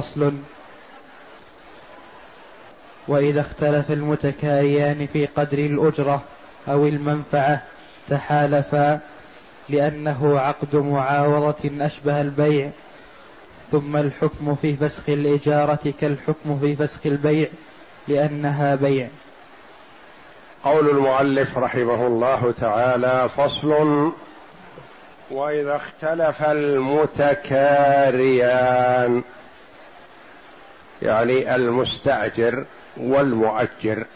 فصل. وإذا اختلف المتكاريان في قدر الأجرة أو المنفعة تحالفا لأنه عقد معاوضة أشبه البيع ثم الحكم في فسخ الإجارة كالحكم في فسخ البيع لأنها بيع. قول المؤلف رحمه الله تعالى فصل وإذا اختلف المتكاريان. يعني المستأجر والمؤجر.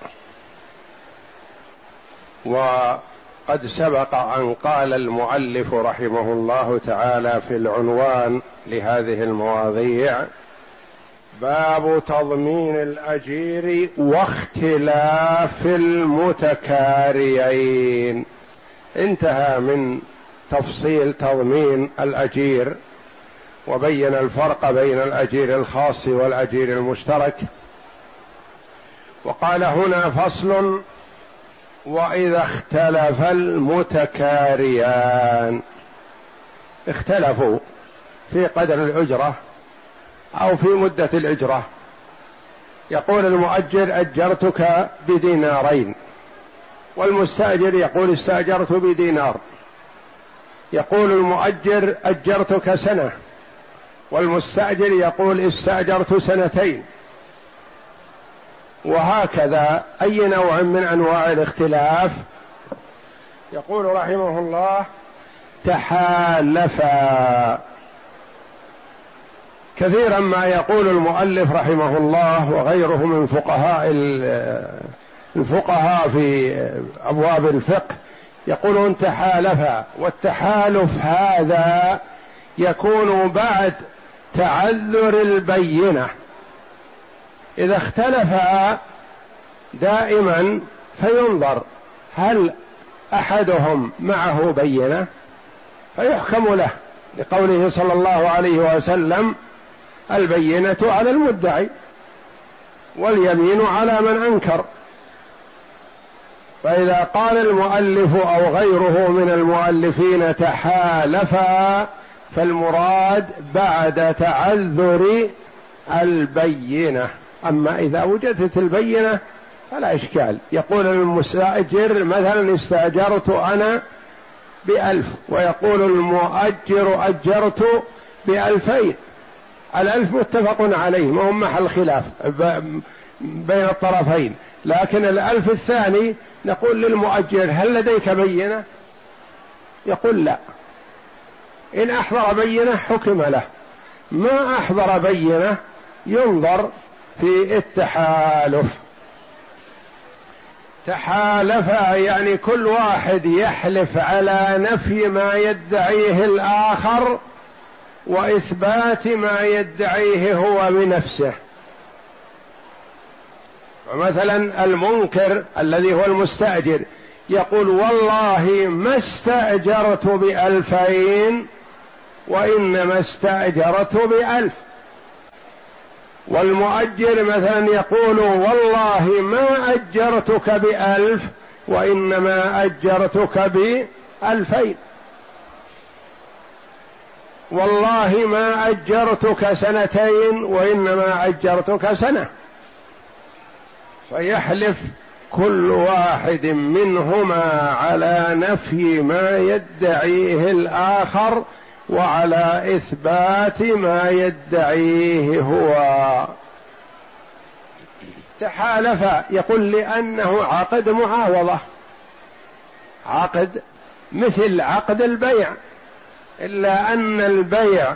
وقد سبق أن قال المؤلف رحمه الله تعالى في العنوان لهذه المواضيع باب تضمين الأجير واختلاف المتكاريين. انتهى من تفصيل تضمين الأجير. وبين الفرق بين الأجير الخاص والأجير المشترك. وقال هنا فصل وإذا اختلف المتكاريان. اختلفوا في قدر الأجرة أو في مدة الأجرة. يقول المؤجر أجرتك بدينارين. والمستأجر يقول استأجرت بدينار. يقول المؤجر أجرتك سنة. والمستأجر يقول استأجرت سنتين. وهكذا أي نوع من أنواع الاختلاف؟ يقول رحمه الله تحالفا. كثيرا ما يقول المؤلف رحمه الله وغيره من فقهاء الفقهاء في أبواب الفقه يقولون تحالفا والتحالف هذا يكون بعد تعذر البينة. إذا اختلفا دائما فينظر هل أحدهم معه بينة؟ فيحكم له. لقوله صلى الله عليه وسلم البينة على المدعي واليمين على من أنكر. فإذا قال المؤلف أو غيره من المؤلفين تحالفا فالمراد بعد تعذر البينة. أما إذا وجدت البينة فلا إشكال. يقول المستأجر مثلا استأجرت أنا بألف ويقول المؤجر أجرت بألفين. الألف متفق عليه ما هو محل خلاف بين الطرفين. لكن الألف الثاني نقول للمؤجر هل لديك بينة؟ يقول لا. إن أحضر بينة حكم له. ما أحضر بينة ينظر في التحالف. تحالف يعني كل واحد يحلف على نفي ما يدعيه الآخر وإثبات ما يدعيه هو بنفسه. مثلا المنكر الذي هو المستأجر يقول والله ما استأجرت بألفين وإنما استأجرت بألف. والمؤجر مثلا يقول والله ما أجرتك بألف وإنما أجرتك بألفين. والله ما أجرتك سنتين وإنما أجرتك سنة. فيحلف كل واحد منهما على نفي ما يدعيه الآخر وعلى إثبات ما يدعيه هو. تحالف يقول لأنه عقد معاوضة. عقد مثل عقد البيع. إلا أن البيع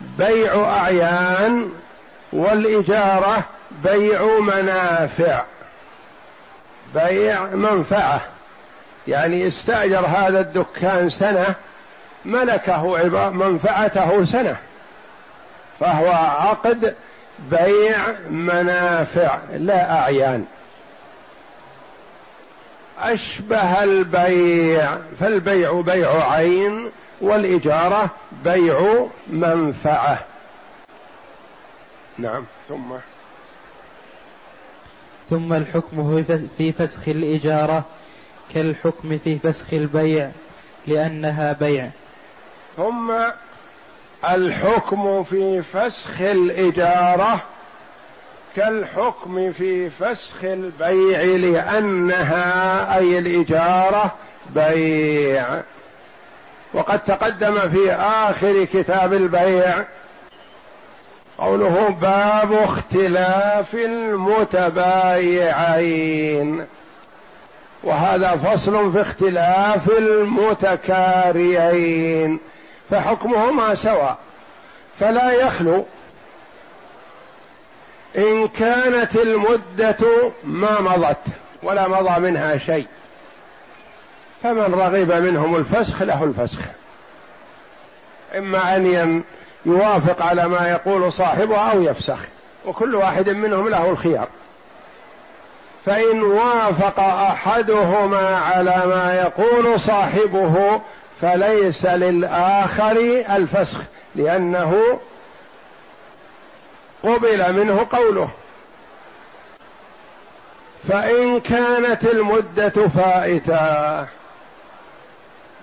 بيع أعيان والإجارة بيع منافع. بيع منفعة. يعني استأجر هذا الدكان سنة ملكه منفعته سنة فهو عقد بيع منافع لا أعيان. أشبه البيع فالبيع بيع عين والإجارة بيع منفعة. نعم ثم؟ ثم الحكم في فسخ الإجارة كالحكم في فسخ البيع لأنها بيع. ثم الحكم في فسخ الإجارة كالحكم في فسخ البيع لأنها أي الإجارة بيع. وقد تقدم في آخر كتاب البيع قوله باب اختلاف المتبايعين. وهذا فصل في اختلاف المتكاريين. فحكمهما سواء. فلا يخلو إن كانت المدة ما مضت ولا مضى منها شيء. فمن رغب منهم الفسخ له الفسخ. إما أن يوافق على ما يقول صاحبه أو يفسخ. وكل واحد منهم له الخيار. فإن وافق أحدهما على ما يقول صاحبه فليس للآخر الفسخ لأنه قبل منه قوله. فإن كانت المدة فائتة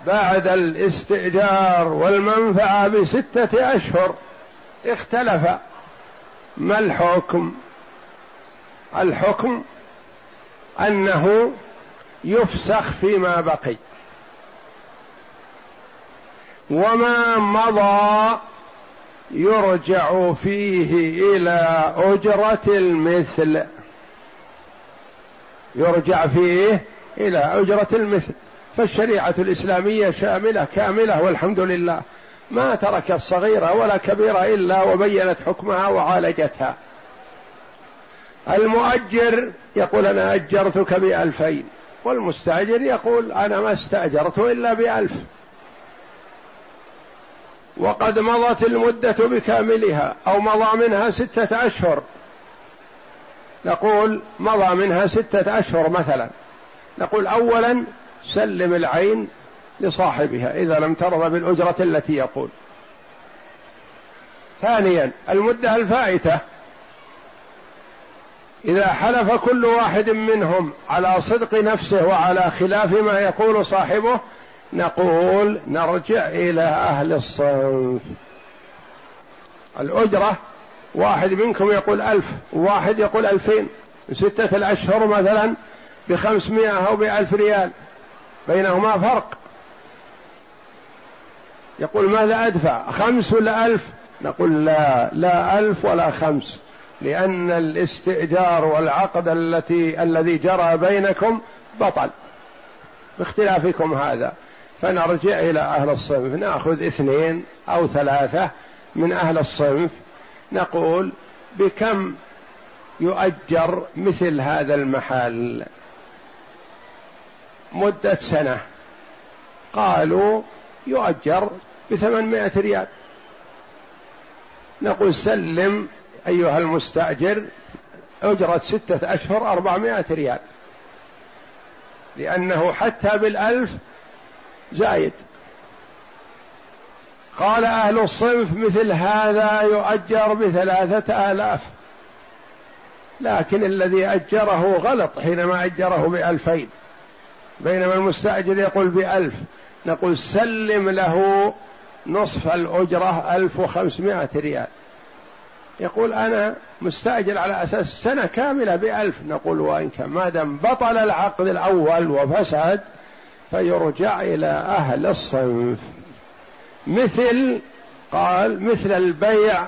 بعد الاستئجار والمنفعة بستة أشهر اختلف. ما الحكم؟ الحكم أنه يفسخ فيما بقي. وما مضى يرجع فيه إلى أجرة المثل. يرجع فيه إلى أجرة المثل. فالشريعة الإسلامية شاملة كاملة والحمد لله. ما تركت صغيره ولا كبيرة إلا وبينت حكمها وعالجتها. المؤجر يقول أنا أجرتك بألفين والمستأجر يقول أنا ما استاجرته إلا بألف. وقد مضت المدة بكاملها أو مضى منها ستة أشهر. نقول مضى منها ستة أشهر مثلا. نقول أولا سلم العين لصاحبها إذا لم ترضى بالأجرة التي يقول. ثانيا المدة الفائتة. إذا حلف كل واحد منهم على صدق نفسه وعلى خلاف ما يقول صاحبه نقول نرجع إلى أهل الصنف. الأجرة واحد منكم يقول ألف وواحد يقول ألفين. ستة الأشهر مثلا بخمسمائة أو بألف ريال. بينهما فرق. يقول ماذا أدفع؟ خمس ولا ألف؟ نقول لا لا ألف ولا خمس. لأن الاستئجار والعقد التي الذي جرى بينكم بطل. باختلافكم هذا. فنرجع إلى أهل الصنف. نأخذ اثنين أو ثلاثة من أهل الصنف. نقول بكم يؤجر مثل هذا المحل؟ مدة سنة. قالوا يؤجر بثمانمائة ريال. نقول سلم أيها المستأجر أجرة ستة أشهر أربعمائة ريال. لأنه حتى بالألف زايد. قال أهل الصنف مثل هذا يؤجر بثلاثة آلاف. لكن الذي أجره غلط حينما أجره بألفين. بينما المستأجر يقول بألف. نقول سلم له نصف الأجرة ألف وخمسمائة ريال. يقول أنا مستأجر على أساس سنة كاملة بألف. نقول وإن كان ما دام بطل العقد الأول وفسد فيرجع إلى أهل الصنف. مثل قال مثل البيع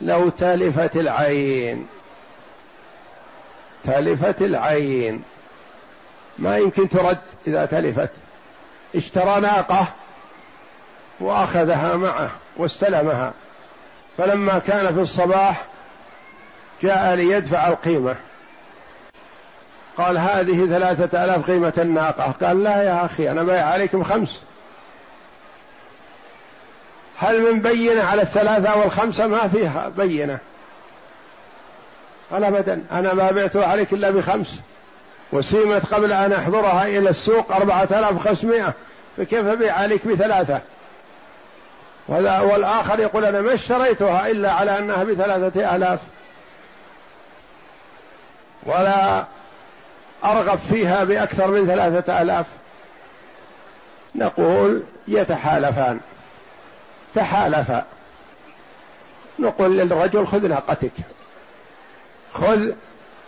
لو تلفت العين. تلفت العين. ما يمكن ترد إذا تلفت اشترى ناقة وأخذها معه واستلمها. فلما كان في الصباح جاء ليدفع القيمة. قال هذه ثلاثة آلاف قيمة الناقة قال لا يا أخي أنا بايع عليكم خمس. هل من بينة على الثلاثة والخمسة؟ ما فيها بينة. قال أبدا أنا ما بعته عليك إلا بخمس. وسيمت قبل أن أحضرها إلى السوق أربعة آلاف خمسمائة. فكيف أبيع عليك بثلاثة؟ والآخر يقول أنا ما اشتريتها إلا على أنها بثلاثة آلاف. ولا أرغب فيها بأكثر من ثلاثة آلاف. نقول يتحالفان. تحالفا نقول للرجل خذ ناقتك. خذ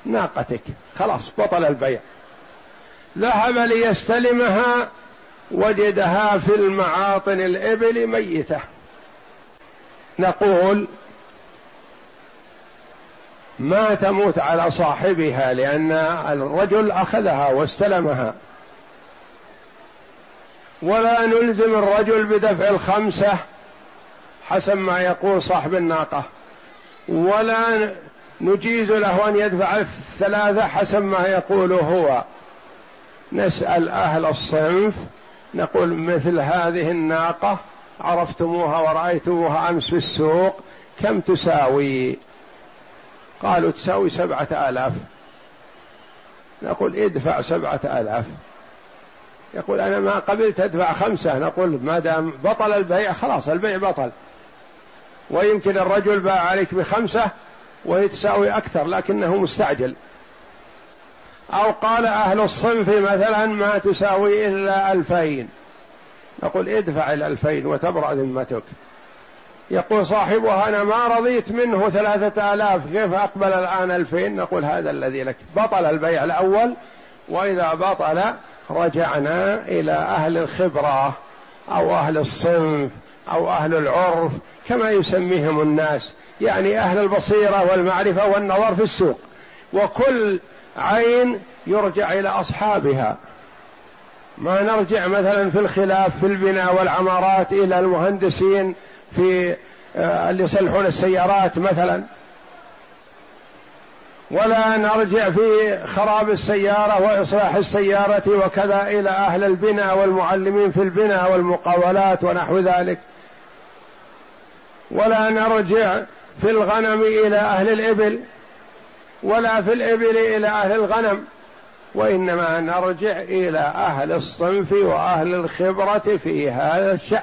ناقتك. خلاص بطل البيع. ذهب ليستلمها وجدها في المعاطن الإبل ميتة. نقول ما تموت على صاحبها لأن الرجل أخذها واستلمها. ولا نلزم الرجل بدفع الخمسة حسب ما يقول صاحب الناقة. ولا نجيز له أن يدفع الثلاثة حسب ما يقول هو. نسأل أهل الصنف نقول مثل هذه الناقة عرفتموها ورأيتموها أمس في السوق كم تساوي؟ قالوا تساوي سبعة آلاف. نقول ادفع سبعة آلاف. يقول أنا ما قبلت أدفع خمسة. نقول ما دام بطل البيع خلاص البيع بطل. ويمكن الرجل باع عليك بخمسة وهي تساوي أكثر لكنه مستعجل. أو قال أهل الصنف مثلا ما تساوي إلا ألفين. نقول ادفع الألفين وتبرأ ذمتك. يقول صاحبها أنا ما رضيت منه ثلاثة آلاف كيف أقبل الآن ألفين؟ نقول هذا الذي لك. بطل البيع الأول وإذا بطل رجعنا إلى أهل الخبرة أو أهل الصنف أو أهل العرف كما يسميهم الناس يعني أهل البصيرة والمعرفة والنظر في السوق. وكل عين يرجع إلى أصحابها. ما نرجع مثلا في الخلاف في البناء والعمارات إلى المهندسين في آه، اللي يصلحون السيارات مثلا. ولا نرجع في خراب السيارة وإصلاح السيارة وكذا إلى أهل البناء والمعلمين في البناء والمقاولات ونحو ذلك. ولا نرجع في الغنم إلى أهل الإبل ولا في الإبل إلى أهل الغنم وإنما نرجع إلى أهل الصنف وأهل الخبرة في هذا الشأن.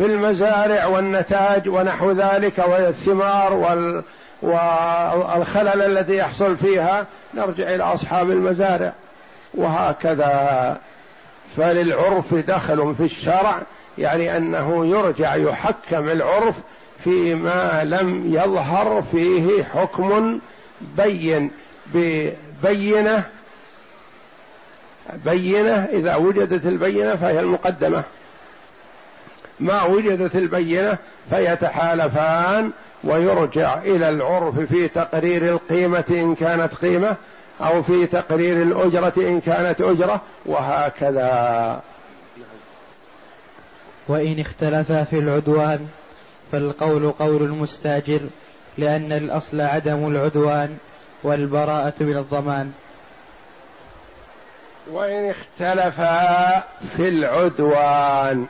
في المزارع والنتاج ونحو ذلك والثمار وال والخلل الذي يحصل فيها نرجع إلى أصحاب المزارع. وهكذا فللعرف دخل في الشرع يعني أنه يرجع يحكم العرف فيما لم يظهر فيه حكم بين ببينة بينة إذا وجدت البينة فهي المقدمة. ما وجدت البينة فيتحالفان ويرجع إلى العرف في تقرير القيمة إن كانت قيمة أو في تقرير الأجرة إن كانت أجرة وهكذا. وإن اختلفا في العدوان فالقول قول المستاجر لأن الأصل عدم العدوان والبراءة من الضمان. وإن اختلفا في العدوان.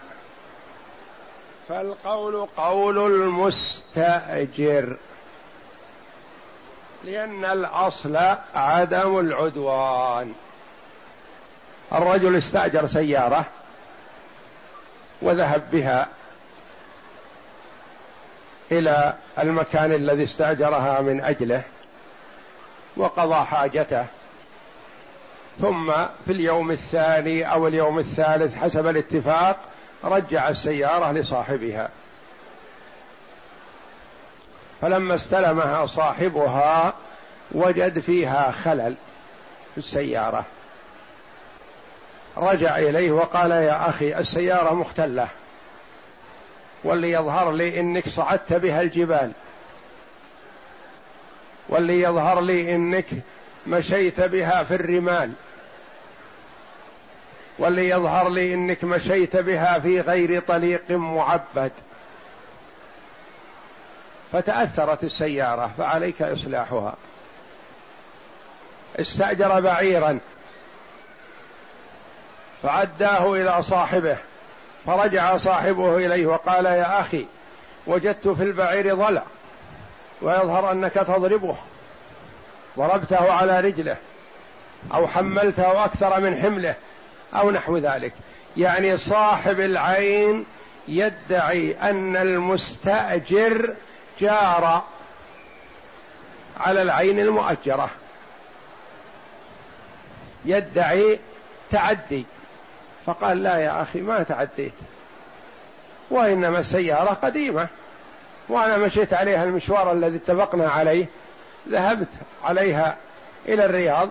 فالقول قول المستأجر لأن الأصل عدم العدوان. الرجل استأجر سيارة وذهب بها إلى المكان الذي استأجرها من أجله وقضى حاجته. ثم في اليوم الثاني أو اليوم الثالث حسب الاتفاق رجع السيارة لصاحبها. فلما استلمها صاحبها وجد فيها خلل في السيارة. رجع إليه وقال يا أخي السيارة مختلة. واللي يظهر لي إنك صعدت بها الجبال. واللي يظهر لي إنك مشيت بها في الرمال. واللي يظهر لي إنك مشيت بها في غير طريق معبد. فتأثرت السيارة فعليك إصلاحها. استأجر بعيرا. فعداه إلى صاحبه فرجع صاحبه إليه وقال يا أخي وجدت في البعير ضلع ويظهر أنك تضربه. ضربته على رجله أو حملته أكثر من حمله أو نحو ذلك. يعني صاحب العين يدعي أن المستأجر جار على العين المؤجرة. يدعي تعدي. فقال لا يا أخي ما تعديت. وإنما السيارة قديمة. وأنا مشيت عليها المشوار الذي اتفقنا عليه. ذهبت عليها إلى الرياض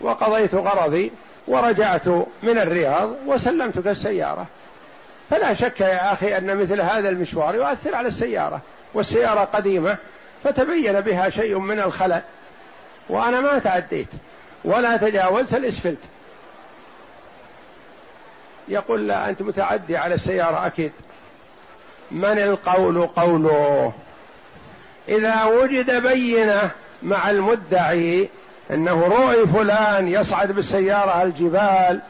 وقضيت غرضي ورجعت من الرياض وسلمتك السيارة. فلا شك يا أخي أن مثل هذا المشوار يؤثر على السيارة والسيارة قديمة فتبين بها شيء من الخلل. وأنا ما تعديت ولا تجاوزت الإسفلت. يقول لا أنت متعدي على السيارة أكيد. من القول قوله؟ إذا وجد بينة مع المدعي إنه رؤي فلان يصعد بالسيارة الجبال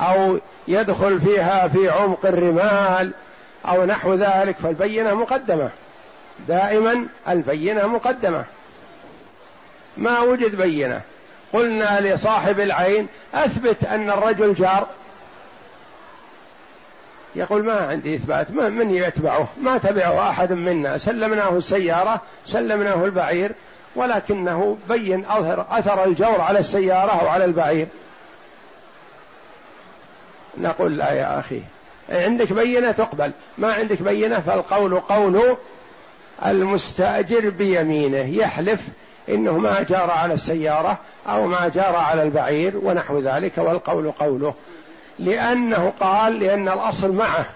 أو يدخل فيها في عمق الرمال أو نحو ذلك فالبينة مقدمة. دائما البينة مقدمة. ما وجد بينة. قلنا لصاحب العين أثبت أن الرجل جار. يقول ما عندي إثبات ما من يتبعه؟ ما تبعه أحد منا. سلمناه السيارة سلمناه البعير. ولكنه بين أظهر أثر الجور على السيارة أو على البعير. نقول لا يا أخي. عندك بينة تقبل. ما عندك بينة فالقول قول المستأجر بيمينه. يحلف إنه ما جار على السيارة أو ما جار على البعير ونحو ذلك والقول قوله. لأنه قال لأن الأصل معه.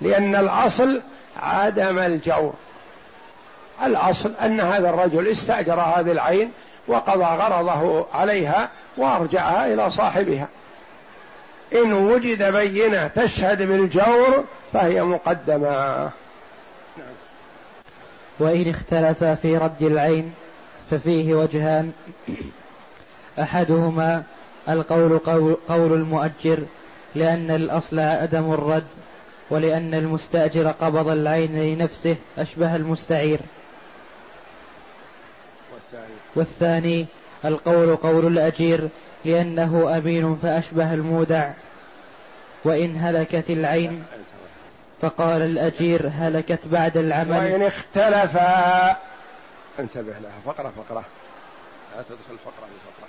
لأن الأصل عدم الجور. الأصل أن هذا الرجل استأجر هذه العين وقضى غرضه عليها وأرجعها إلى صاحبها. إن وجد بينة تشهد بالجور فهي مقدمة. وإن اختلف في رد العين ففيه وجهان. أحدهما القول قول, المؤجر لأن الأصل عدم الرد ولأن المستأجر قبض العين لنفسه أشبه المستعير. والثاني, القول قول الأجير لأنه أمين فأشبه المودع. وإن هلكت العين فقال الأجير هلكت بعد العمل. وإن اختلفا انتبه لها فقرة فقرة. لا تدخل فقرة بفقرة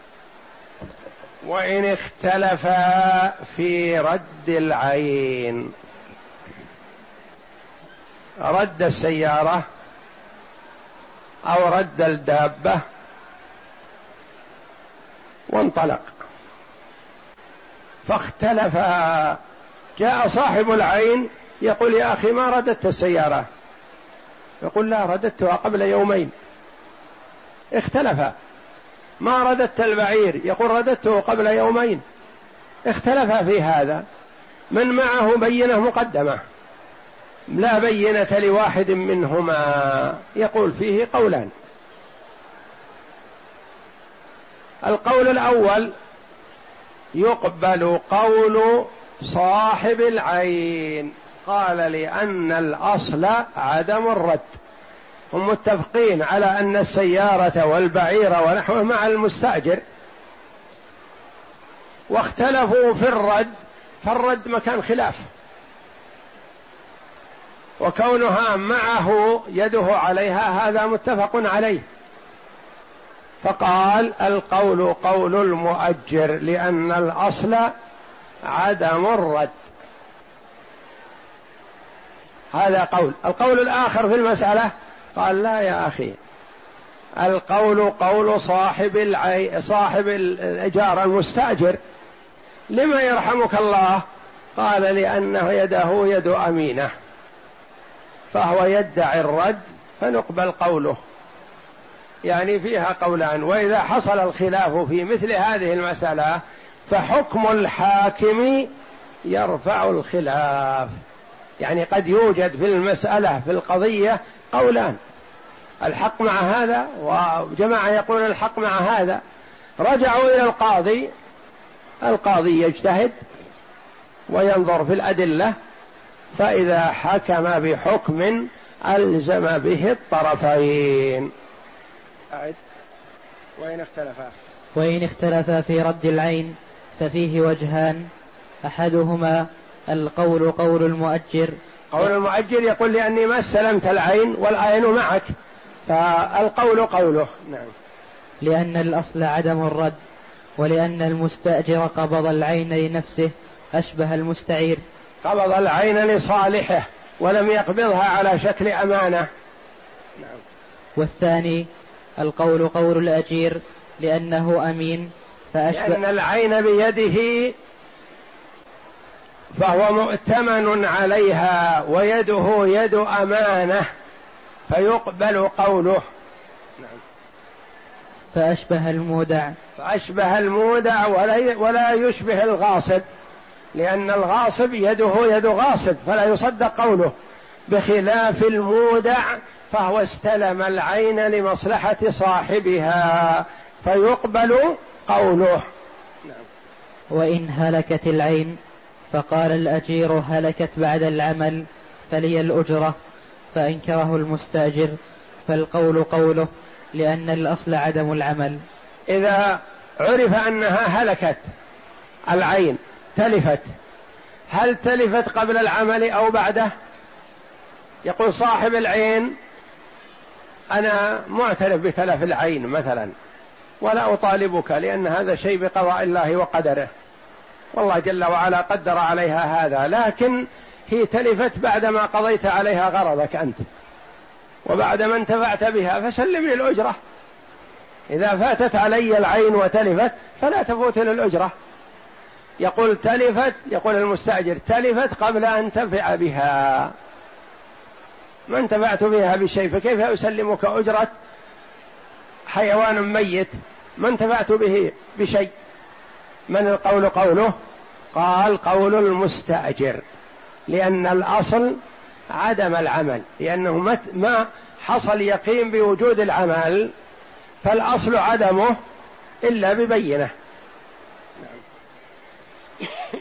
وإن اختلفا في رد العين. رد السيارة أو رد الدابة وانطلق. فاختلف. جاء صاحب العين يقول يا أخي ما رددت السيارة؟ يقول لا رددتها قبل يومين. اختلف. ما رددت البعير؟ يقول رددته قبل يومين. اختلف في هذا. من معه بينة مقدمة. لا بينة لواحد منهما. يقول فيه قولان. القول الأول يقبل قول صاحب العين. قال لأن الأصل عدم الرد. هم متفقين على أن السيارة والبعير ونحوه مع المستأجر. واختلفوا في الرد فالرد مكان خلاف. وكونها معه يده عليها هذا متفق عليه. فقال القول قول المؤجر لأن الأصل عدم الرد. هذا قول. القول الآخر في المسألة؟ قال لا يا أخي. القول قول صاحب العي... صاحب الايجار المستأجر. لما يرحمك الله؟ قال لأنه يده يد أمينة. فهو يدعي الرد فنقبل قوله. يعني فيها قولان وإذا حصل الخلاف في مثل هذه المسألة فحكم الحاكم يرفع الخلاف. يعني قد يوجد في المسألة في القضية قولان. الحق مع هذا وجماعة يقول الحق مع هذا. رجعوا إلى القاضي القاضي يجتهد وينظر في الأدلة فإذا حكم بحكم ألزم به الطرفين. أعد. وإن اختلفا. وإن اختلفا في رد العين ففيه وجهان. أحدهما القول قول المؤجر. قول المؤجر يقول لأني ما استلمت العين والعين معك فالقول قوله. نعم. لأن الأصل عدم الرد ولأن المستأجر قبض العين لنفسه أشبه المستعير. قبض العين لصالحه ولم يقبضها على شكل أمانة. نعم. والثاني القول قول الأجير لأنه أمين فأشبه لأن العين بيده فهو مؤتمن عليها ويده يد أمانة فيقبل قوله. نعم. فأشبه المودع. فأشبه المودع ولا, ولا يشبه الغاصب لأن الغاصب يده يد غاصب فلا يصدق قوله. بخلاف المودع فهو استلم العين لمصلحة صاحبها فيقبل قوله. نعم. وإن هلكت العين فقال الأجير هلكت بعد العمل فلي الأجرة. فأنكره المستأجر فالقول قوله لأن الأصل عدم العمل. إذا عرف أنها هلكت العين تلفت هل تلفت قبل العمل أو بعده؟ يقول صاحب العين أنا معترف بتلف العين مثلا ولا أطالبك لأن هذا شيء بقضاء الله وقدره. والله جل وعلا قدر عليها هذا لكن هي تلفت بعدما قضيت عليها غرضك أنت. وبعدما انتفعت بها فسلم لي الأجرة إذا فاتت علي العين وتلفت فلا تفوت الأجرة يقول تلفت يقول المستأجر تلفت قبل أن تنفع بها. ما انتفعت بها بشيء فكيف أسلمك أجرة حيوان ميت؟ ما انتفعت به بشيء. من القول قوله؟ قال قول المستأجر لأن الأصل عدم العمل لأنه ما حصل يقين بوجود العمل فالأصل عدمه إلا ببينة.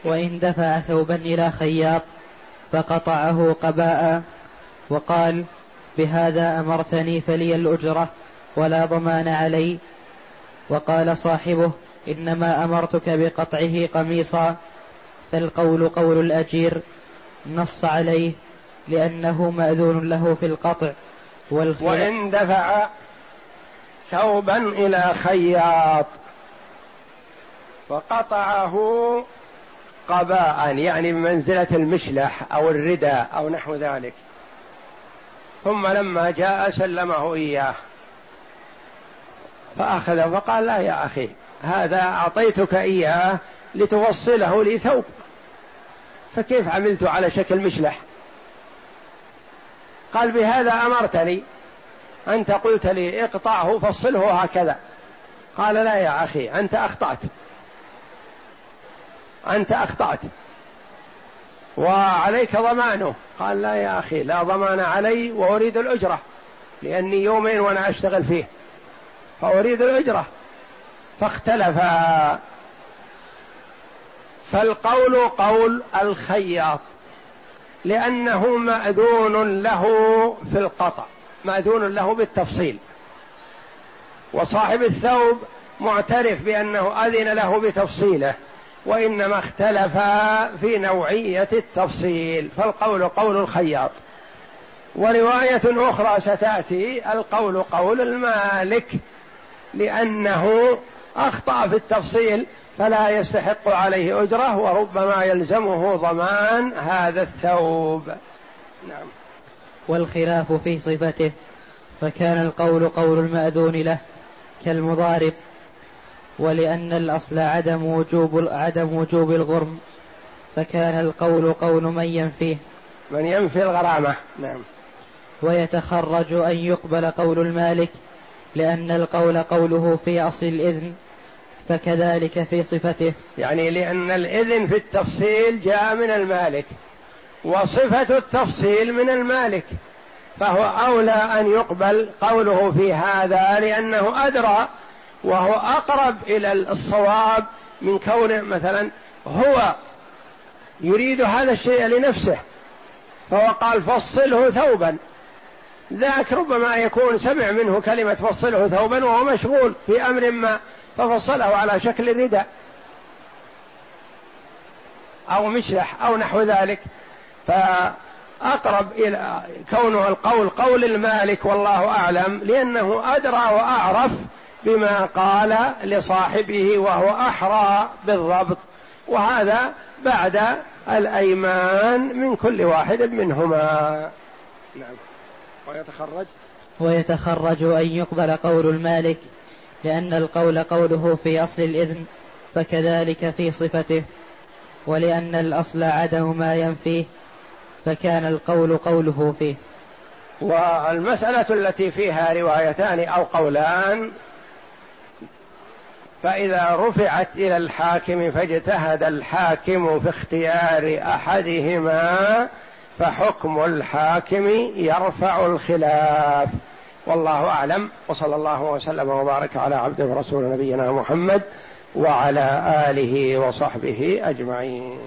وإن دفع ثوبا إلى خياط فقطعه قباء وقال بهذا أمرتني فلي الأجرة ولا ضمان علي. وقال صاحبه إنما أمرتك بقطعه قميصا فالقول قول الأجير نص عليه لأنه مأذون له في القطع وإن دفع ثوبا إلى خياط فقطعه قباء يعني بمنزلة المشلح أو الرداء أو نحو ذلك. ثم لما جاء سلمه إياه. فأخذ فقال لا يا أخي هذا أعطيتك إياه لتوصله لي ثوب. فكيف عملت على شكل مشلح؟ قال بهذا أمرتني أنت قلت لي اقطعه فصله هكذا. قال لا يا أخي أنت أخطأت. أنت أخطأت. وعليك ضمانه. قال لا يا أخي لا ضمان علي وأريد الأجرة لأني يومين وأنا أشتغل فيه. فأريد الأجرة. فاختلفا فالقول قول الخياط لأنه مأذون له في القطع مأذون له بالتفصيل. وصاحب الثوب معترف بأنه أذن له بتفصيله. وإنما اختلفا في نوعية التفصيل فالقول قول الخياط. ورواية أخرى ستأتي القول قول المالك لأنه أخطأ في التفصيل فلا يستحق عليه أجرة وربما يلزمه ضمان هذا الثوب. نعم. والخلاف في صفته فكان القول قول المأذون له كالمضارب. ولأن الأصل عدم وجوب عدم وجوب الغرم فكان القول قول من ينفيه. من ينفي الغرامة. نعم. ويتخرج أن يقبل قول المالك لأن القول قوله في أصل الإذن فكذلك في صفته. يعني لأن الإذن في التفصيل جاء من المالك وصفة التفصيل من المالك فهو أولى أن يقبل قوله في هذا لأنه أدرى وهو أقرب إلى الصواب من كونه مثلا هو يريد هذا الشيء لنفسه فهو قال فصله ثوبا. ذاك ربما يكون سمع منه كلمة فصله ثوبا وهو مشغول في أمر ما ففصله على شكل رداء أو مشلح أو نحو ذلك. فأقرب إلى كونه القول قول المالك والله أعلم لأنه أدرى وأعرف بما قال لصاحبه وهو أحرى بالضبط وهذا بعد الأيمان من كل واحد منهما. نعم. ويتخرج؟ ويتخرج أن يقبل قول المالك لأن القول قوله في أصل الإذن فكذلك في صفته ولأن الأصل عدم ما ينفيه فكان القول قوله فيه. والمسألة التي فيها روايتان أو قولان فإذا رفعت إلى الحاكم فاجتهد الحاكم في اختيار أحدهما فحكم الحاكم يرفع الخلاف. والله أعلم. وصلى الله وسلم وبارك على عبده ورسول نبينا محمد وعلى آله وصحبه أجمعين.